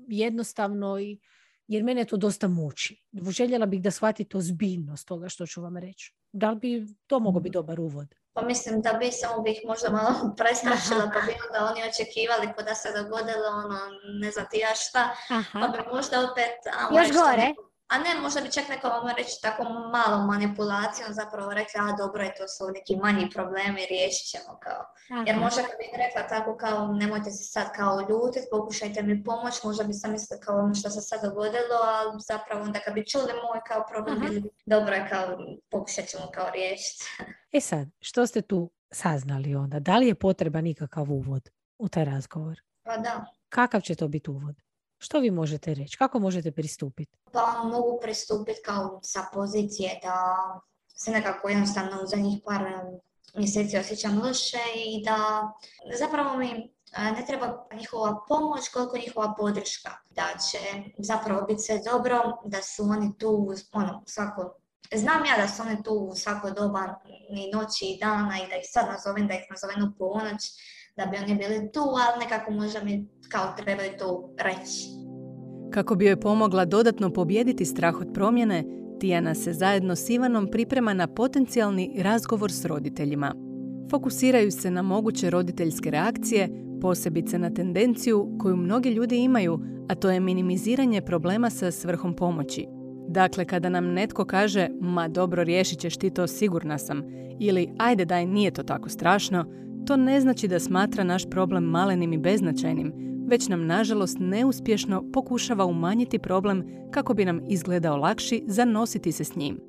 jednostavno i jer mene to dosta muči. Željela bih da shvatite ozbiljnost toga što ću vam reći. Da li bi to mogao biti dobar uvod? Pa mislim da bi samo bih možda malo prestrašila, pa bi onda oni očekivali ko da se dogodilo ono, ne znam ti ja šta, Aha. pa bi možda opet... Još gore? A ne, možda bi čak neko vam reći tako malom manipulacijom zapravo rekla, a dobro je, to su neki manji problemi, riješit ćemo kao. Jer možda kad bih rekla tako kao, nemojte se sad kao ljutiti, pokušajte mi pomoć, možda bi sam mislila kao ono što se sad dogodilo, a zapravo onda kad bi čuli moj kao problem, Aha. dobro je kao, pokušat ćemo kao riješiti. E sad, što ste tu saznali onda? Da li je potreba nikakav uvod u taj razgovor? Pa da. Kakav će to biti uvod? Što vi možete reći? Kako možete pristupiti? Pa mogu pristupiti kao sa pozicije da se nekako jednostavno u zadnjih par mjeseci osjećam loše i da zapravo mi ne treba njihova pomoć koliko njihova podrška. Da će zapravo biti sve dobro, da su oni tu ono, svako Znam ja da su oni tu u svako doba i noći i dana i da ih sad nazovem, da ih nazovem u ponoć, da bi oni bili tu, ali nekako možda mi kao trebaju to reći. Kako bi joj pomogla dodatno pobijediti strah od promjene, Tijana se zajedno s Ivanom priprema na potencijalni razgovor s roditeljima. Fokusiraju se na moguće roditeljske reakcije, posebice na tendenciju koju mnogi ljudi imaju, a to je minimiziranje problema sa svrhom pomoći. Dakle, kada nam netko kaže, ma dobro, riješit ćeš ti to, sigurna sam, ili ajde daj, nije to tako strašno, to ne znači da smatra naš problem malenim i beznačajnim, već nam nažalost neuspješno pokušava umanjiti problem kako bi nam izgledao lakši za nositi se s njim.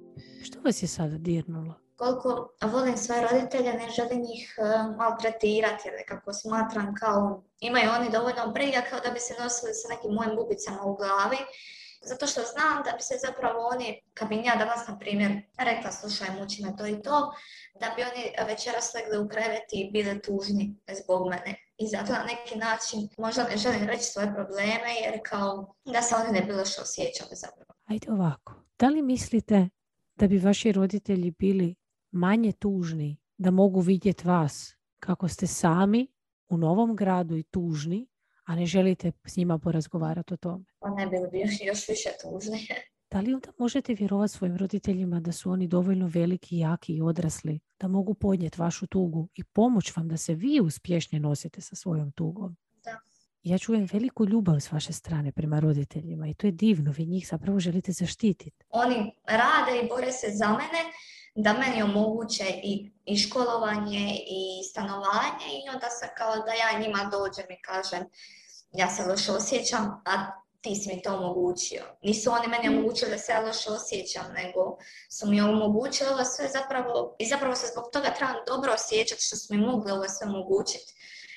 Što vas je sada dirnulo? Koliko volim svoje roditelje, ne želim ih e, maltretirati, jer kako smatram kao imaju oni dovoljno briga kao da bi se nosili sa nekim mojim bubicama u glavi zato što znam da bi se zapravo oni, kad bi ja danas, na primjer, rekla slušaj, muči me to i to, da bi oni večeras legli u krevet i bili tužni zbog mene. I zato na neki način možda ne želim reći svoje probleme jer kao da se oni ne bilo što osjećali zapravo. Ajde ovako, da li mislite da bi vaši roditelji bili manje tužni da mogu vidjeti vas kako ste sami u novom gradu i tužni a ne želite s njima porazgovarati o tome. Pa ne bi bio još više tužni. Da li onda možete vjerovati svojim roditeljima da su oni dovoljno veliki, jaki i odrasli da mogu podnijeti vašu tugu i pomoć vam da se vi uspješnije nosite sa svojom tugom? Da. Ja čujem veliku ljubav s vaše strane prema roditeljima i to je divno, vi njih zapravo želite zaštititi. Oni rade i bore se za mene da meni omoguće i, i školovanje i stanovanje i onda se kao da ja njima dođem i kažem ja se loše osjećam, a ti si mi to omogućio. Nisu oni meni mm. omogućili da se ja loše osjećam, nego su mi omogućili ovo sve zapravo, i zapravo se zbog toga trebam dobro osjećati što su mi mogli ovo sve omogućiti.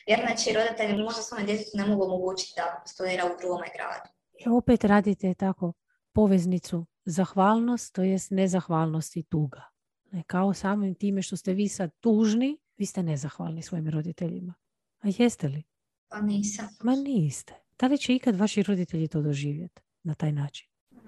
Jer znači roditelji možda svome djetetu ne mogu omogućiti da studira u drugome gradu. I opet radite tako poveznicu zahvalnost, to jest nezahvalnost i tuga. Ne, kao samim time što ste vi sad tužni, vi ste nezahvalni svojim roditeljima. A jeste li? Pa nisam. Ma niste. Da li će ikad vaši roditelji to doživjeti na taj način?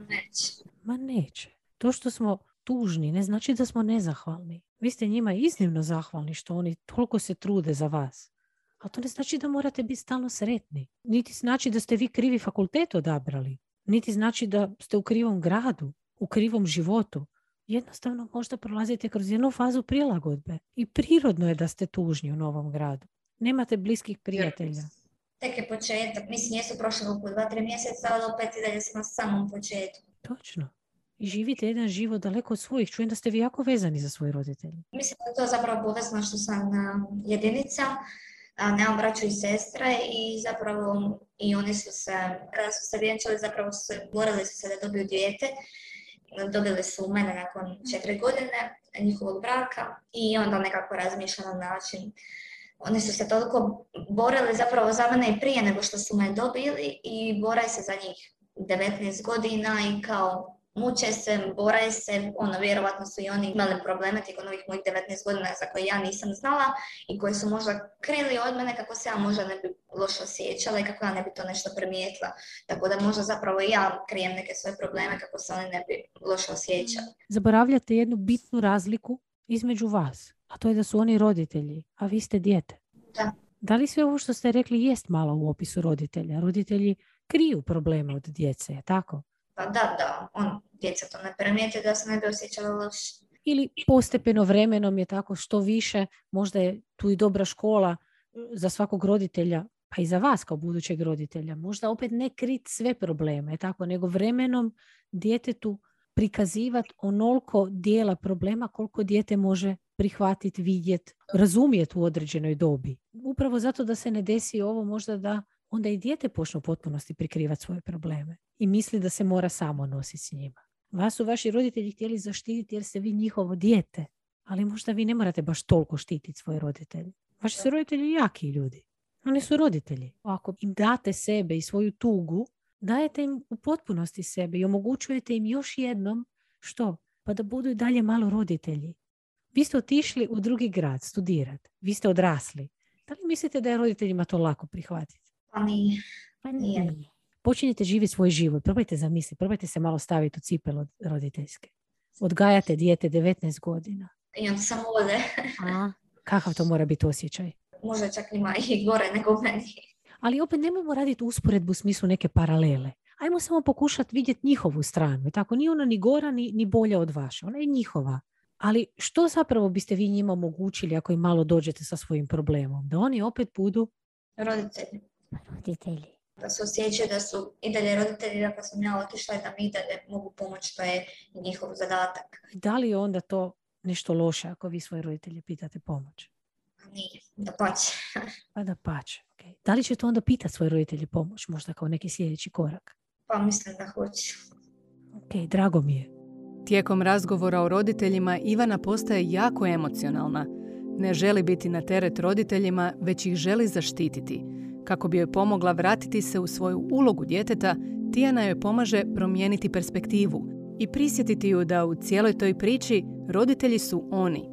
Neće. Ma neće. To što smo tužni ne znači da smo nezahvalni. Vi ste njima iznimno zahvalni što oni toliko se trude za vas. A to ne znači da morate biti stalno sretni. Niti znači da ste vi krivi fakultet odabrali. Niti znači da ste u krivom gradu, u krivom životu jednostavno možda prolazite kroz jednu fazu prilagodbe. I prirodno je da ste tužni u novom gradu. Nemate bliskih prijatelja. Tek je početak. Mislim, jesu prošle oko dva, tri mjeseca, ali opet i dalje sam na samom početku. Točno. I živite jedan život daleko od svojih. Čujem da ste vi jako vezani za svoje roditelje. Mislim da je to zapravo povezano što sam jedinica, a nemam braću i sestre i zapravo i oni su se, kada su se vjenčali, zapravo su se, borili su se da dobiju dijete. Dobili su mene nakon četiri godine njihovog braka i onda nekako razmišljam na način oni su se toliko borili zapravo za mene i prije nego što su me dobili i bore se za njih 19 godina i kao muče se, bore se, ono, vjerovatno su i oni imali probleme tijekom ovih mojih 19 godina za koje ja nisam znala i koji su možda krili od mene kako se ja možda ne bi loše osjećala i kako ja ne bi to nešto primijetila. Tako da možda zapravo i ja krijem neke svoje probleme kako se oni ne bi loše osjećali. Zaboravljate jednu bitnu razliku između vas, a to je da su oni roditelji, a vi ste dijete. Da. Da li sve ovo što ste rekli jest malo u opisu roditelja? Roditelji kriju probleme od djece, je tako? Pa da, da, on, djeca to ne primijete da se ne bi osjećala loše. Ili postepeno vremenom je tako što više, možda je tu i dobra škola za svakog roditelja, pa i za vas kao budućeg roditelja. Možda opet ne krit sve probleme, tako, nego vremenom djetetu prikazivati onoliko dijela problema koliko dijete može prihvatiti, vidjeti, razumjeti u određenoj dobi. Upravo zato da se ne desi ovo možda da onda i dijete počne u potpunosti prikrivati svoje probleme i misli da se mora samo nositi s njima. Vas su vaši roditelji htjeli zaštititi jer ste vi njihovo dijete, ali možda vi ne morate baš toliko štititi svoje roditelje. Vaši su roditelji jaki ljudi. Oni su roditelji. Ako im date sebe i svoju tugu, dajete im u potpunosti sebe i omogućujete im još jednom što? Pa da budu i dalje malo roditelji. Vi ste otišli u drugi grad studirati. Vi ste odrasli. Da li mislite da je roditeljima to lako prihvatiti? Pa nije. Pa nije. Počinjete živjeti svoj život. Probajte zamisliti. Probajte se malo staviti u cipelo roditeljske. Odgajate dijete 19 godina. I on samo ode. A? Kakav to mora biti osjećaj? Možda čak ima i gore nego meni. Ali opet nemojmo raditi usporedbu u smislu neke paralele. Ajmo samo pokušati vidjeti njihovu stranu. I Tako nije ona ni gora ni, ni bolja od vaše. Ona je njihova. Ali što zapravo biste vi njima omogućili ako im malo dođete sa svojim problemom? Da oni opet budu Roditelji. Roditelji. Da se osjećaju da su i dalje roditelji, ako sam ja otišla i da mi i dalje mogu pomoći, to je njihov zadatak. da li je onda to nešto loše ako vi svoje roditelje pitate pomoć? A nije, da pače. Pa da pače. Okay. Da li ćete onda pitati svoje roditelje pomoć, možda kao neki sljedeći korak? Pa mislim da hoću. Ok, drago mi je. Tijekom razgovora o roditeljima Ivana postaje jako emocionalna. Ne želi biti na teret roditeljima, već ih želi zaštititi. Kako bi joj pomogla vratiti se u svoju ulogu djeteta, Tijana joj pomaže promijeniti perspektivu i prisjetiti ju da u cijeloj toj priči roditelji su oni.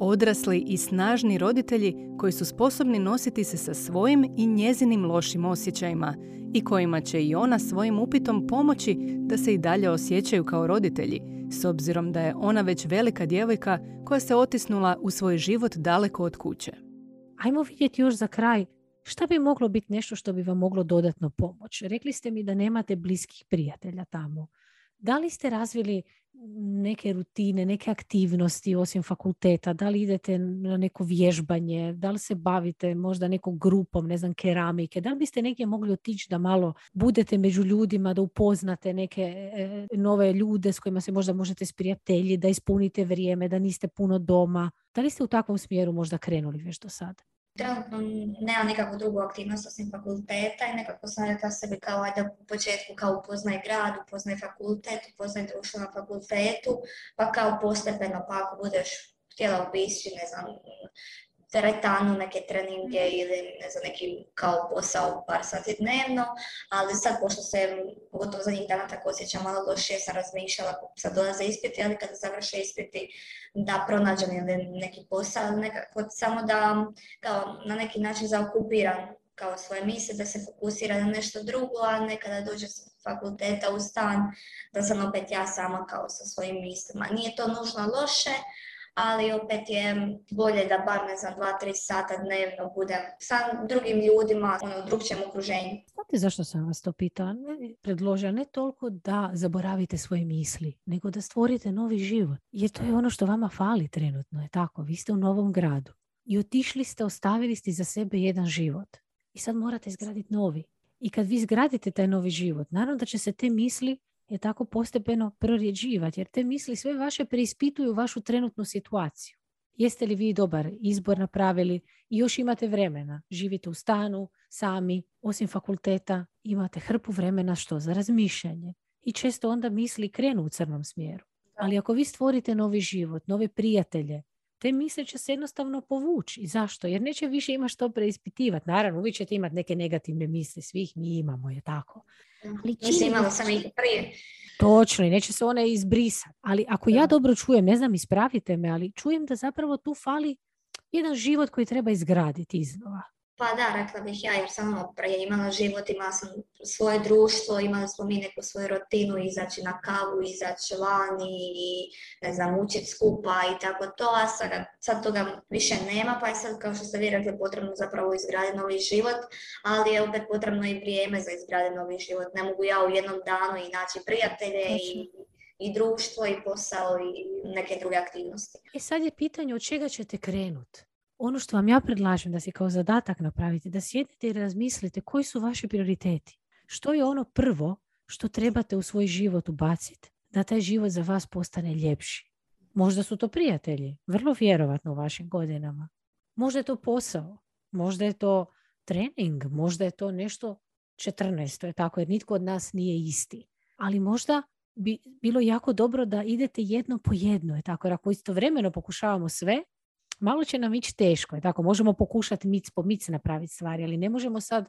Odrasli i snažni roditelji koji su sposobni nositi se sa svojim i njezinim lošim osjećajima i kojima će i ona svojim upitom pomoći da se i dalje osjećaju kao roditelji, s obzirom da je ona već velika djevojka koja se otisnula u svoj život daleko od kuće. Ajmo vidjeti još za kraj šta bi moglo biti nešto što bi vam moglo dodatno pomoći. Rekli ste mi da nemate bliskih prijatelja tamo. Da li ste razvili neke rutine, neke aktivnosti osim fakulteta? Da li idete na neko vježbanje? Da li se bavite možda nekom grupom, ne znam, keramike? Da li biste negdje mogli otići da malo budete među ljudima, da upoznate neke e, nove ljude s kojima se možda možete sprijatelji, da ispunite vrijeme, da niste puno doma? Da li ste u takvom smjeru možda krenuli već do sada? Trenutno nemam nikakvu drugu aktivnost osim fakulteta i nekako sam rekla sebi kao ajde u početku kao upoznaj grad, upoznaj fakultet, upoznaj društvo na fakultetu, pa kao postepeno pa ako budeš htjela obići, ne znam, teretanu, neke treninge ili ne znam, neki kao posao par sati dnevno, ali sad pošto se pogotovo zadnjih dana tako osjećam malo lošije, sam razmišljala, sad dolaze ispiti, ali kada završe ispiti da pronađem ili neki posao, nekako samo da kao na neki način zaokupiram kao svoje misle, da se fokusira na nešto drugo, a nekada dođe s fakulteta u stan, da sam opet ja sama kao sa svojim mislima. Nije to nužno loše, ali opet je bolje da bar ne znam dva, tri sata dnevno budem sa drugim ljudima ono, u drugčijem okruženju. Znate zašto sam vas to pitala? Ne, predložila ne toliko da zaboravite svoje misli, nego da stvorite novi život. Jer to je ono što vama fali trenutno, je tako? Vi ste u novom gradu i otišli ste, ostavili ste za sebe jedan život. I sad morate izgraditi novi. I kad vi izgradite taj novi život, naravno da će se te misli je tako postepeno prorjeđivati, jer te misli sve vaše preispituju vašu trenutnu situaciju. Jeste li vi dobar izbor napravili i još imate vremena. Živite u stanu, sami, osim fakulteta, imate hrpu vremena što za razmišljanje. I često onda misli krenu u crnom smjeru. Ali ako vi stvorite novi život, nove prijatelje, te misle će se jednostavno povući. I zašto? Jer neće više imati što preispitivati. Naravno, uvijek ćete imati neke negativne misli. Svih mi imamo, je tako. Ali Mislim, imala sam ih prije. Točno, i neće se one izbrisati. Ali ako ja dobro čujem, ne znam, ispravite me, ali čujem da zapravo tu fali jedan život koji treba izgraditi iznova. Pa da, rekla bih ja, jer sam ono prije imala život, imala sam svoje društvo, imali smo mi neku svoju rutinu, izaći na kavu, izaći vani i ne znam, učiti skupa i tako to, a sad, sad toga više nema, pa je sad, kao što ste vi rekli, potrebno zapravo izgraditi novi život, ali je opet potrebno i vrijeme za izgraditi novi život. Ne mogu ja u jednom danu i naći prijatelje i i društvo i posao i neke druge aktivnosti. I e, sad je pitanje od čega ćete krenuti ono što vam ja predlažem da si kao zadatak napravite, da sjedite i razmislite koji su vaši prioriteti. Što je ono prvo što trebate u svoj život ubaciti da taj život za vas postane ljepši. Možda su to prijatelji, vrlo vjerovatno u vašim godinama. Možda je to posao, možda je to trening, možda je to nešto 14. je tako, jer nitko od nas nije isti. Ali možda bi bilo jako dobro da idete jedno po jedno. Je tako, jer ako istovremeno pokušavamo sve, malo će nam ići teško. Je tako, možemo pokušati mic po mic napraviti stvari, ali ne možemo sad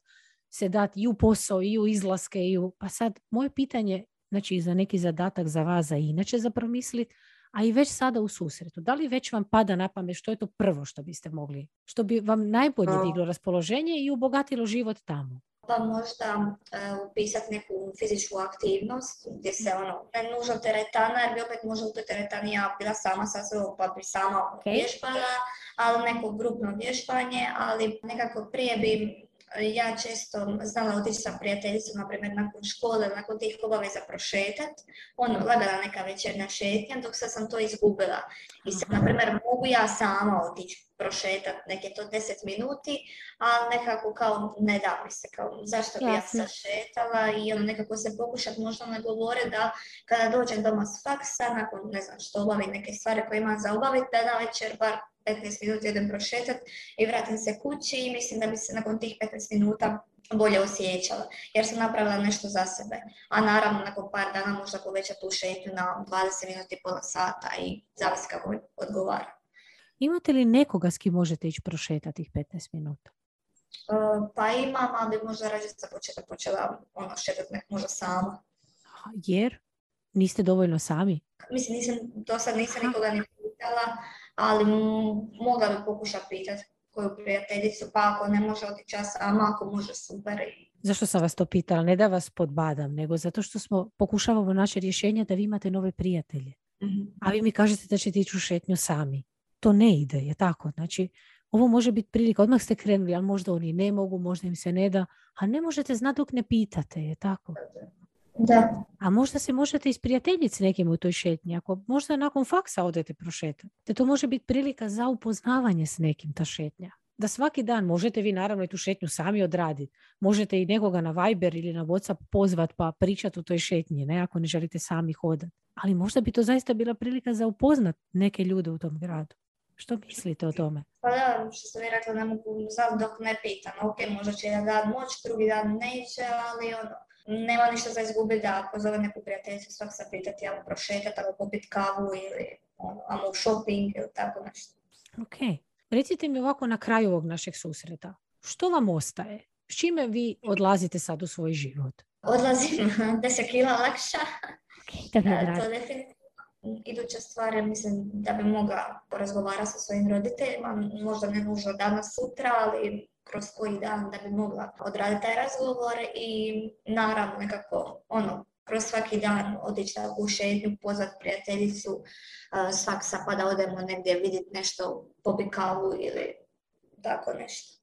se dati i u posao, i u izlaske, i u... Pa sad, moje pitanje, znači za neki zadatak za vas, za inače za promisliti, a i već sada u susretu. Da li već vam pada na pamet što je to prvo što biste mogli, što bi vam najbolje diglo raspoloženje i obogatilo život tamo? pa možda uh, upisati neku fizičku aktivnost gdje se ono, ne nužno teretana, jer bi opet možda u toj teretani ja bila sama sa sobom pa bi sama okay. vježbala, ali neko grupno vježbanje, ali nekako prije bi ja često znala otići sa prijateljicom, na primjer nakon škole, nakon tih obaveza prošetat, ono, lagala neka večernja šetnja, dok sad sam to izgubila. I sad, na primjer, mogu ja sama otići prošetat neke to 10 minuti, ali nekako kao ne da mi se, kao zašto bi ja sad šetala i ono nekako se pokušat možda ne govore da kada dođem doma s faksa, nakon ne znam što obavim neke stvari koje imam za obaviti, da na večer bar 15 minuta idem prošetat i vratim se kući i mislim da bi se nakon tih 15 minuta bolje osjećala, jer sam napravila nešto za sebe. A naravno, nakon par dana možda povećati tu šetnju na 20 minuta i pola sata i zavisi kako odgovara. Imate li nekoga s kim možete ići prošetati tih 15 minuta? Uh, pa imam, ali bi možda rađe za početak počela ono, šetati možda sama. Jer? Niste dovoljno sami? Mislim, nisam, do sad nisam nikoga ni pitala, ali mogla bi pokušati pitati koju prijateljicu, pa ako ne može otići ja sama, ako može super. Zašto sam vas to pitala? Ne da vas podbadam, nego zato što smo pokušavamo naše rješenja da vi imate nove prijatelje. mm A vi mi kažete da ćete ići u šetnju sami. To ne ide, je tako? Znači, ovo može biti prilika, odmah ste krenuli, ali možda oni ne mogu, možda im se ne da, a ne možete znati dok ne pitate, je tako? Da. A možda se možete isprijateljiti s nekim u toj šetnji. Ako možda nakon faksa odete prošetati. Te to može biti prilika za upoznavanje s nekim ta šetnja. Da svaki dan možete vi naravno i tu šetnju sami odraditi. Možete i nekoga na Viber ili na Whatsapp pozvat pa pričati u toj šetnji, ne ako ne želite sami hodati. Ali možda bi to zaista bila prilika za upoznat neke ljude u tom gradu. Što mislite o tome? Pa da, što sam mi rekla, ne mogu znati dok ne pitam. Ok, možda će jedan dan moć, drugi dan neće, ali ono, nema ništa za izgubiti da pozove neku prijateljicu svak se pitati, ajmo prošetati, ajmo popiti kavu ili ono, ajmo u shopping ili tako nešto. Ok. Recite mi ovako na kraju ovog našeg susreta. Što vam ostaje? S čime vi odlazite sad u svoj život? Odlazim 10 kila lakša. Okay, to definitivno iduća stvar mislim da bi mogla porazgovarati sa svojim roditeljima, možda ne nužno danas sutra, ali kroz koji dan da bi mogla odraditi taj razgovor i naravno nekako ono, kroz svaki dan otići u šetnju, pozvat prijateljicu, svak pa da odemo negdje vidjeti nešto, pobi kavu ili tako nešto.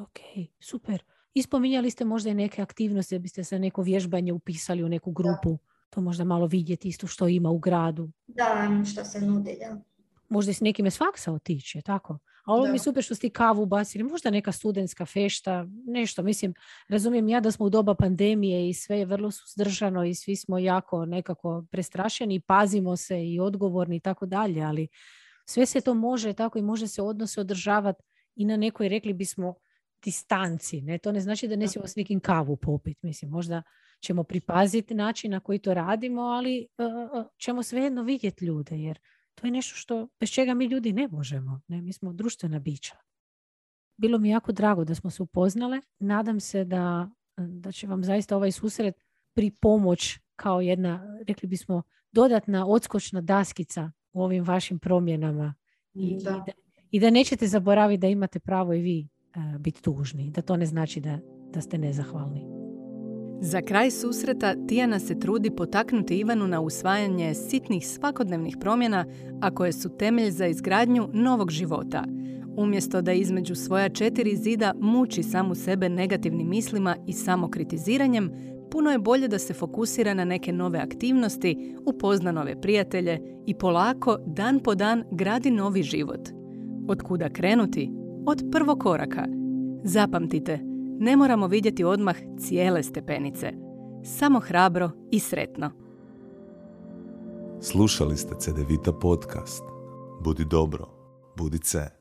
Ok, super. Ispominjali ste možda i neke aktivnosti, da biste se neko vježbanje upisali u neku grupu, to možda malo vidjeti isto što ima u gradu. Da, što se nudi, da. Možda s nekime s faksa otići, tako? A ovo mi je super što ste kavu ubacili, možda neka studentska fešta, nešto. Mislim, razumijem ja da smo u doba pandemije i sve je vrlo suzdržano i svi smo jako nekako prestrašeni i pazimo se i odgovorni i tako dalje, ali sve se to može tako i može se odnose održavati i na nekoj, rekli bismo, distanci. Ne? To ne znači da ne smijemo s nekim kavu popiti. Mislim, možda ćemo pripaziti način na koji to radimo, ali uh, ćemo svejedno vidjeti ljude, jer to je nešto što, bez čega mi ljudi ne možemo. Ne? Mi smo društvena bića. Bilo mi jako drago da smo se upoznale. Nadam se da, da će vam zaista ovaj susret pri pomoć kao jedna, rekli bismo, dodatna odskočna daskica u ovim vašim promjenama. I da, i da, nećete zaboraviti da imate pravo i vi uh, biti tužni. Da to ne znači da, da ste nezahvalni. Za kraj susreta Tijana se trudi potaknuti Ivanu na usvajanje sitnih svakodnevnih promjena, a koje su temelj za izgradnju novog života. Umjesto da između svoja četiri zida muči samu sebe negativnim mislima i samokritiziranjem, puno je bolje da se fokusira na neke nove aktivnosti, upozna nove prijatelje i polako, dan po dan, gradi novi život. Od kuda krenuti? Od prvog koraka. Zapamtite, ne moramo vidjeti odmah cijele stepenice. Samo hrabro i sretno. Slušali ste CDVita podcast. Budi dobro, budi ce.